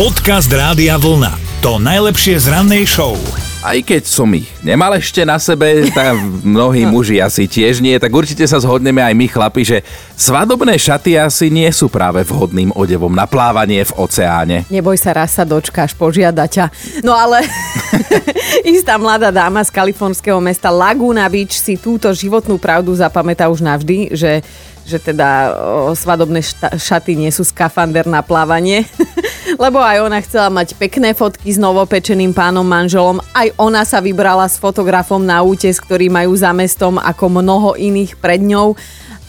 Podcast Rádia Vlna. To najlepšie z rannej show. Aj keď som ich nemal ešte na sebe, tak mnohí muži asi tiež nie, tak určite sa zhodneme aj my chlapi, že svadobné šaty asi nie sú práve vhodným odevom na plávanie v oceáne. Neboj sa, raz sa dočkáš, požiada ťa. No ale istá mladá dáma z kalifornského mesta Laguna Beach si túto životnú pravdu zapamätá už navždy, že že teda o, svadobné šta- šaty nie sú skafander na plávanie. Lebo aj ona chcela mať pekné fotky s novopečeným pánom manželom. Aj ona sa vybrala s fotografom na útes, ktorý majú za mestom ako mnoho iných pred ňou.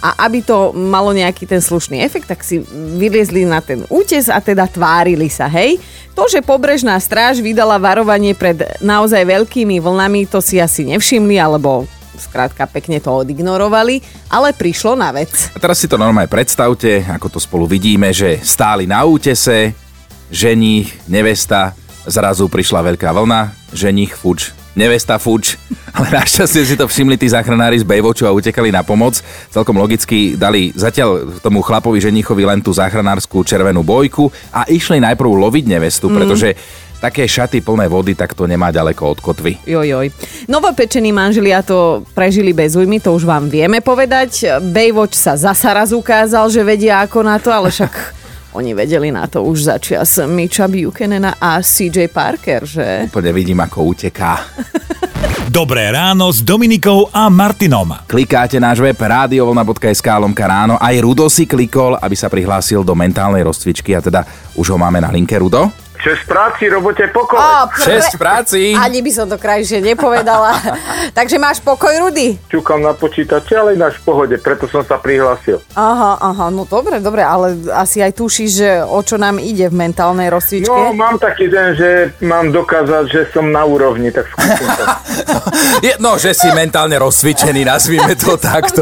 A aby to malo nejaký ten slušný efekt, tak si vyliezli na ten útes a teda tvárili sa, hej. To, že pobrežná stráž vydala varovanie pred naozaj veľkými vlnami, to si asi nevšimli, alebo skrátka pekne to odignorovali, ale prišlo na vec. A teraz si to normálne predstavte, ako to spolu vidíme, že stáli na útese, ženích, nevesta, zrazu prišla veľká vlna, ženich, fuč, nevesta fuč, ale našťastie si to všimli tí záchranári z Baywatchu a utekali na pomoc. Celkom logicky dali zatiaľ tomu chlapovi ženichovi len tú záchranárskú červenú bojku a išli najprv loviť nevestu, mm. pretože také šaty plné vody, tak to nemá ďaleko od kotvy. Jojoj. Novopečení manželia to prežili bez újmy, to už vám vieme povedať. Baywatch sa zasa raz ukázal, že vedia ako na to, ale však oni vedeli na to už začias Mitcha Buchanana a CJ Parker, že? Úplne vidím, ako uteká. Dobré ráno s Dominikou a Martinom. Klikáte náš web radiovolna.sk lomka ráno. Aj Rudo si klikol, aby sa prihlásil do mentálnej rozcvičky a teda už ho máme na linke. Rudo? Čest práci, robote pokoj. Á, pre- Čest práci. Ani by som to krajšie nepovedala. Takže máš pokoj, Rudy? Čukám na počítači, ale ináč v pohode, preto som sa prihlásil. Aha, aha, no dobre, dobre, ale asi aj tušíš, že o čo nám ide v mentálnej rozcvičke. No, mám taký den, že mám dokázať, že som na úrovni, tak skúsim to. Je, no, že si mentálne rozcvičený, nazvime to takto.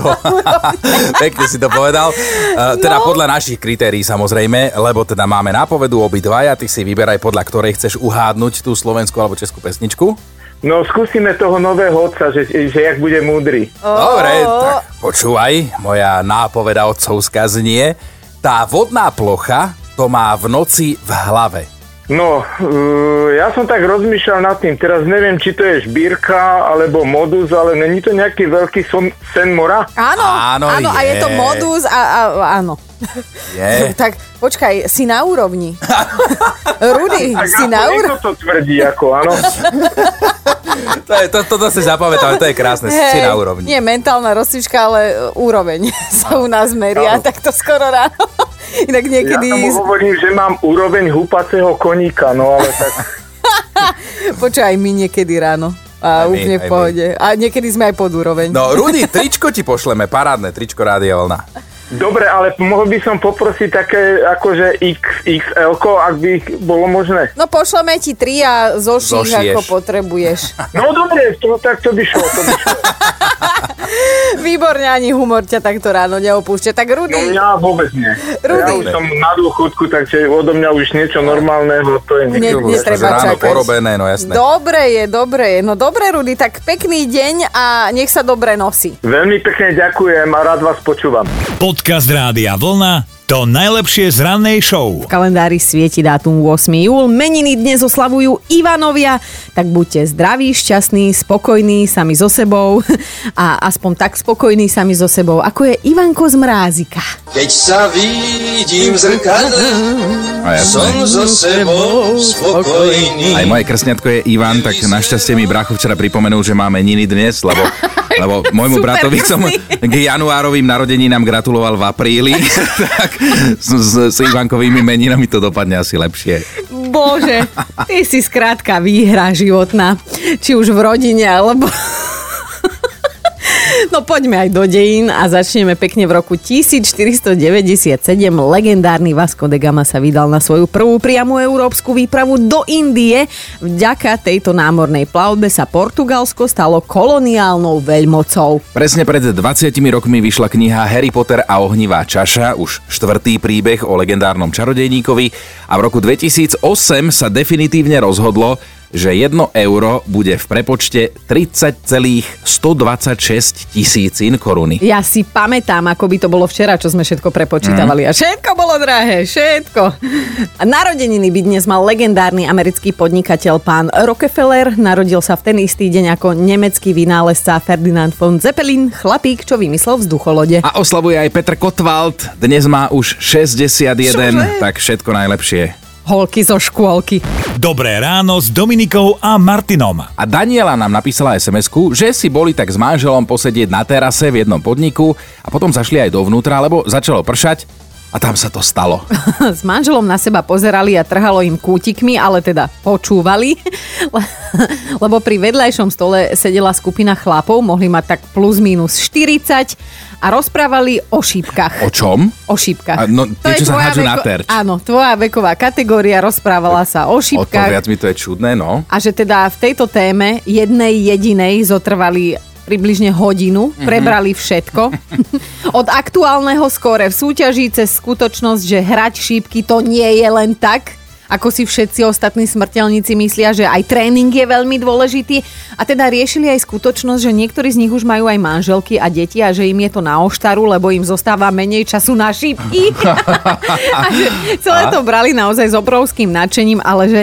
Pekne si to povedal. Uh, teda No. podľa našich kritérií samozrejme, lebo teda máme nápovedu obidvaja, ty si vyberaj podľa ktorej chceš uhádnuť tú slovenskú alebo českú pesničku. No, skúsime toho nového otca, že, že jak bude múdry. Dobre, tak počúvaj, moja nápoveda otcovská znie. Tá vodná plocha to má v noci v hlave. No, uh, ja som tak rozmýšľal nad tým, teraz neviem, či to je šbírka, alebo modus, ale není to nejaký veľký som, sen mora? Áno, Áno, áno, a je to je. modus a, a áno. Je. tak počkaj, si na úrovni. Rudy, Tak si na niekto úrovni. to tvrdí, ako áno. To, je, to, toto si zapamätám, to je krásne, si na úrovni. Nie mentálna rozcvička, ale úroveň sa u nás meria, Áno. tak to skoro ráno. Inak Ja niekedy... tomu hovorím, že mám úroveň húpacieho koníka, no ale tak... Počkaj, aj my niekedy ráno. Aj A my, úplne v aj my. pohode. A niekedy sme aj pod úroveň. No, Rudy, tričko ti pošleme, parádne tričko Rádia Vlna. Dobre, ale mohol by som poprosiť také akože XXL, ak by bolo možné. No pošleme ti tri a zoších, Zošieš. ako potrebuješ. No dobre, to, tak to by šlo, to by šlo. Výborne, ani humor ťa takto ráno neopúšťa. Tak No Rudy, mňa vôbec nie. Rudy. Ja už som na dôchodku, takže odo mňa už niečo normálneho, to je Ne- nikto. netreba Ráno čakať. porobené, no jasné. dobre je, dobre je. No dobre, Rudy, tak pekný deň a nech sa dobre nosí. Veľmi pekne ďakujem a rád vás počúvam. Podcast Rádia Vlna. To najlepšie z rannej show. V kalendári svieti dátum 8. júl. Meniny dnes oslavujú Ivanovia, tak buďte zdraví, šťastní, spokojní sami so sebou a aspoň tak spokojní sami so sebou, ako je Ivanko z Mrázika. Keď sa vidím zrkadle, A jasné. som so sebou spokojný. Aj moje krsňatko je Ivan, tak našťastie mi brácho včera pripomenul, že máme niny dnes, lebo, lebo môjmu Super bratovi som k januárovým narodeninám gratuloval v apríli, tak s, s, s Ivankovými meninami to dopadne asi lepšie. Bože, ty si skrátka výhra životná. Či už v rodine, alebo... No poďme aj do dejín a začneme pekne v roku 1497. Legendárny Vasco de Gama sa vydal na svoju prvú priamu európsku výpravu do Indie. Vďaka tejto námornej plavbe sa Portugalsko stalo koloniálnou veľmocou. Presne pred 20 rokmi vyšla kniha Harry Potter a ohnivá čaša, už štvrtý príbeh o legendárnom čarodejníkovi a v roku 2008 sa definitívne rozhodlo, že 1 euro bude v prepočte 30,126 tisícin koruny. Ja si pamätám, ako by to bolo včera, čo sme všetko prepočítavali. A všetko bolo drahé, všetko. A narodeniny by dnes mal legendárny americký podnikateľ pán Rockefeller. Narodil sa v ten istý deň ako nemecký vynálezca Ferdinand von Zeppelin, chlapík, čo vymyslel vzducholode. A oslavuje aj Petr Kotwald, dnes má už 61, Čože? tak všetko najlepšie. Holky zo škôlky. Dobré ráno s Dominikou a Martinom. A Daniela nám napísala sms že si boli tak s manželom posedieť na terase v jednom podniku a potom zašli aj dovnútra, lebo začalo pršať a tam sa to stalo. S manželom na seba pozerali a trhalo im kútikmi, ale teda počúvali, le- lebo pri vedľajšom stole sedela skupina chlapov, mohli mať tak plus minus 40 a rozprávali o šípkach. O čom? O šípkach. A no, tie, čo sa hádžu na terč. Áno, tvoja veková kategória rozprávala sa o O to šípkach. viac mi to je čudné, no. A že teda v tejto téme jednej jedinej zotrvali približne hodinu, Mhm. prebrali všetko. Od aktuálneho skóre v súťaži cez skutočnosť, že hrať šípky to nie je len tak, ako si všetci ostatní smrteľníci myslia, že aj tréning je veľmi dôležitý. A teda riešili aj skutočnosť, že niektorí z nich už majú aj manželky a deti a že im je to na oštaru, lebo im zostáva menej času na šípky. a že celé to brali naozaj s obrovským nadšením, ale že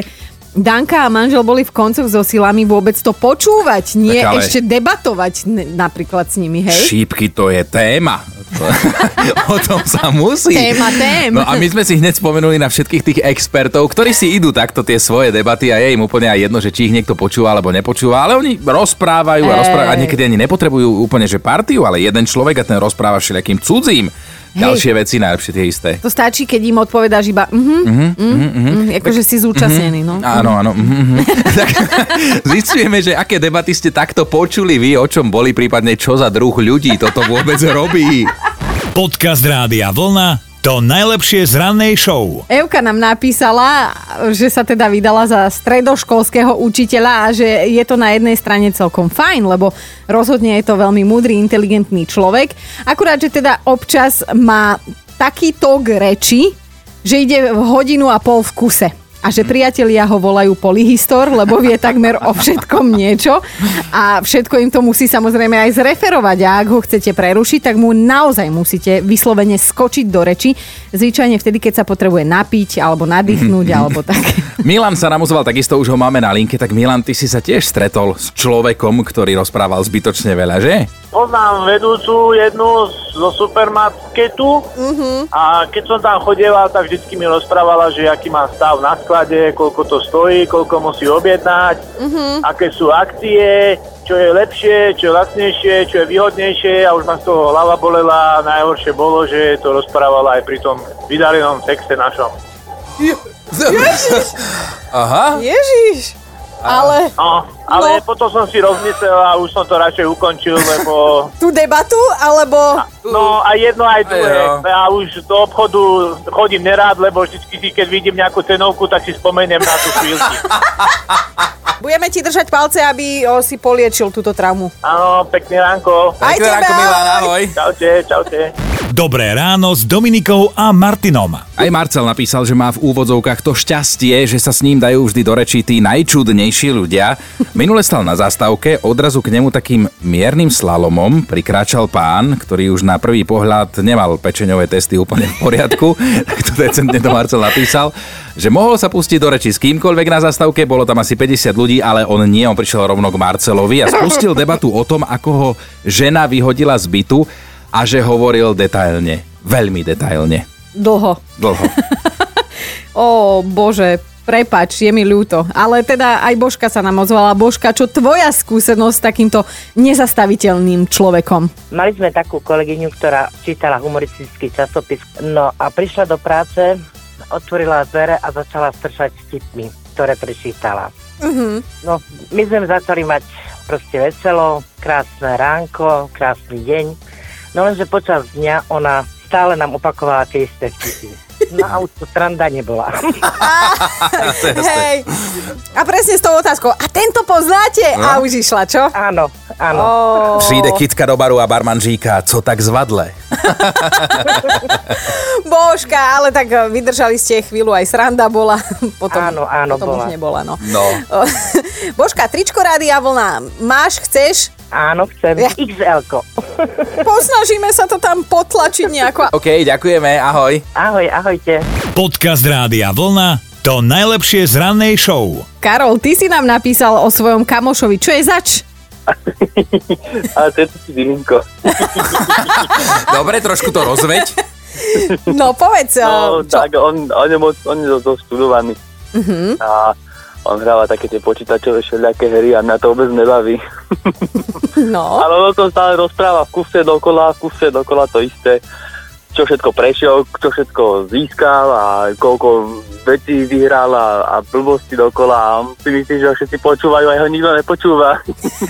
Danka a manžel boli v koncoch so silami vôbec to počúvať, nie Tak ale- ešte debatovať napríklad s nimi, hej? Šípky to je téma. O tom sa musí. Téma tém. No a my sme si hneď spomenuli na všetkých tých expertov, ktorí si idú takto tie svoje debaty a je im úplne aj jedno, že či ich niekto počúva alebo nepočúva, ale oni rozprávajú a rozprávajú a niekedy ani nepotrebujú úplne že partiu, ale jeden človek a ten rozpráva všelijakým cudzím. Ďalšie veci najlepšie tie isté. To stačí, keď im odpovedáš iba mhm, mhm, mhm, akože si zúčastnený, no. Áno, áno. tak zistujeme, že aké debaty ste takto počuli vy, o čom boli, prípadne čo za druh ľudí toto vôbec robí. Podcast Rádia Vlna to najlepšie z rannej show. Evka nám napísala, že sa teda vydala za stredoškolského učiteľa a že je to na jednej strane celkom fajn, lebo rozhodne je to veľmi múdry, inteligentný človek. Akurát, že teda občas má taký tok reči, že ide v hodinu a pol v kuse. A že priatelia ho volajú polyhistor, lebo vie takmer o všetkom niečo. A všetko im to musí samozrejme aj zreferovať. A ak ho chcete prerušiť, tak mu naozaj musíte vyslovene skočiť do reči. Zvyčajne vtedy, keď sa potrebuje napiť, alebo nadýchnuť, alebo tak. Milan sa nám ozval, takisto už ho máme na linke, tak Milan, ty si sa tiež stretol s človekom, ktorý rozprával zbytočne veľa, že? Poznám vedúcu jednu zo supermarketu a keď som tam chodieval, tak vždycky mi rozprávala, že aký má stav na sklade, koľko to stojí, koľko musí objednať, aké sú akcie, čo je lepšie, čo je lacnejšie, čo je výhodnejšie a už ma z toho hlava bolela a najhoršie bolo, že to rozprávala aj pri tom vydarenom texte našom. Aha. Ježiš! Ale No, ale No. potom som si rozmyslel a už som to radšej ukončil, lebo tú debatu, alebo... No a jedno aj druhé. Aj. Ja už do obchodu chodím nerád, lebo si, keď vidím nejakú cenovku, tak si spomeniem na tú chvíľku. Budeme ti držať palce, aby o, si poliečil túto traumu. Áno, pekný ránko. Aj Pekné tebe, ránko, Milan, ahoj. Čaute, čaute. Dobré ráno s Dominikou a Martinom. Aj Marcel napísal, že má v úvodzovkách to šťastie, že sa s ním dajú vždy do rečí tí najčudnejší ľudia. Minule stal na zastávke, odrazu k nemu takým miernym slalomom prikráčal pán, ktorý už na prvý pohľad nemal pečeňové testy úplne v poriadku. tak to decentne to Marcel napísal, že mohol sa pustiť do reči s kýmkoľvek na zastávke, bolo tam asi 50 ľudí, ale on nie, on prišiel rovno k Marcelovi a spustil debatu o tom, ako ho žena vyhodila z bytu a že hovoril detailne, veľmi detailne. Dlho. Dlho. Ó, bože, prepač, je mi ľúto. Ale teda aj Božka sa nám ozvala. Božka, čo tvoja skúsenosť s takýmto nezastaviteľným človekom? Mali sme takú kolegyňu, ktorá čítala humoristický časopis. No a prišla do práce, otvorila dvere a začala stršať vtipmi, ktoré prečítala. No, my sme začali mať proste veselo, krásne ránko, krásny deň. No lenže počas dňa ona stále nám opakovala tie isté vtipy. No a už to sranda nebola. Hej. A presne s tou otázkou. A tento poznáte? A už išla, čo? áno, áno. Ó, Přijde kytka do baru a barman říká, co tak zvadle. Božka, ale tak vydržali ste chvíľu, aj sranda bola. Potom, Áno, áno, potom bola. už nebola, no. No. Božka, tričko Rádia Vlna. Máš, chceš? Áno, chcem. Ja. XL-ko. Posnažíme sa to tam potlačiť nejako. OK, ďakujeme, ahoj. Ahoj, ahojte. Podcast Rádia Vlna to najlepšie z rannej show. Karol, ty si nám napísal o svojom kamošovi. Čo je zač? Ale to je to. Dobre, trošku to rozveď. No povedz, No, čo? tak on, on je moc, on je dosť dosť študovaný. A on hráva také tie počítačové všelijaké hry a mňa to vôbec nebaví. No. Ale on to stále rozpráva v kuse dokola, v kuse dokola to isté. Čo všetko prešiel, čo všetko získal a koľko vecí vyhral a, a blbosti dokola. A on si myslí, že ho všetci počúvajú a jeho nikto nepočúva.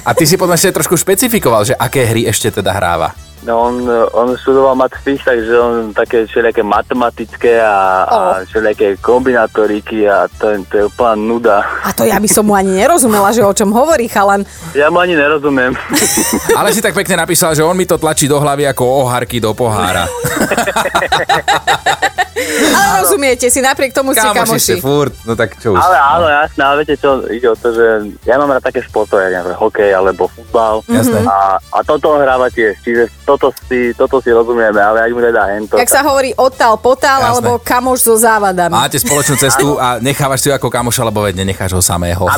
A ty si podľa trošku špecifikoval, že aké hry ešte teda hráva. No on, on študoval matfis, takže on také všelijaké matematické a, a všelijaké kombinatoriky a to, to je úplná nuda. A to ja by som mu ani nerozumela, že o čom hovorí chalan. Ja mu ani nerozumiem. Ale si tak pekne napísal, že on mi to tlačí do hlavy ako oharky do pohára. Ale rozumiete si, napriek tomu ste Kamoši furt, no tak čo už. Ale áno, jasné, ale viete čo, ide o to, že ja mám rád také športové, ja neviem, hokej alebo futbal. Jasné. A, a toto hráva tiež, čiže toto si, toto si rozumieme, ale ak mu nedá hento. Jak sa hovorí odtal potal, Jasné. alebo kamoš so závadami. Máte spoločnú cestu a nechávaš si ho ako kamoša, lebo veď nenecháš ho samého.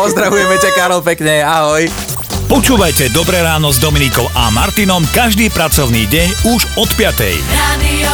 Pozdravujeme ťa, Karol, pekne, ahoj. Počúvajte Dobré ráno s Dominikou a Martinom každý pracovný deň už od 5. Radio.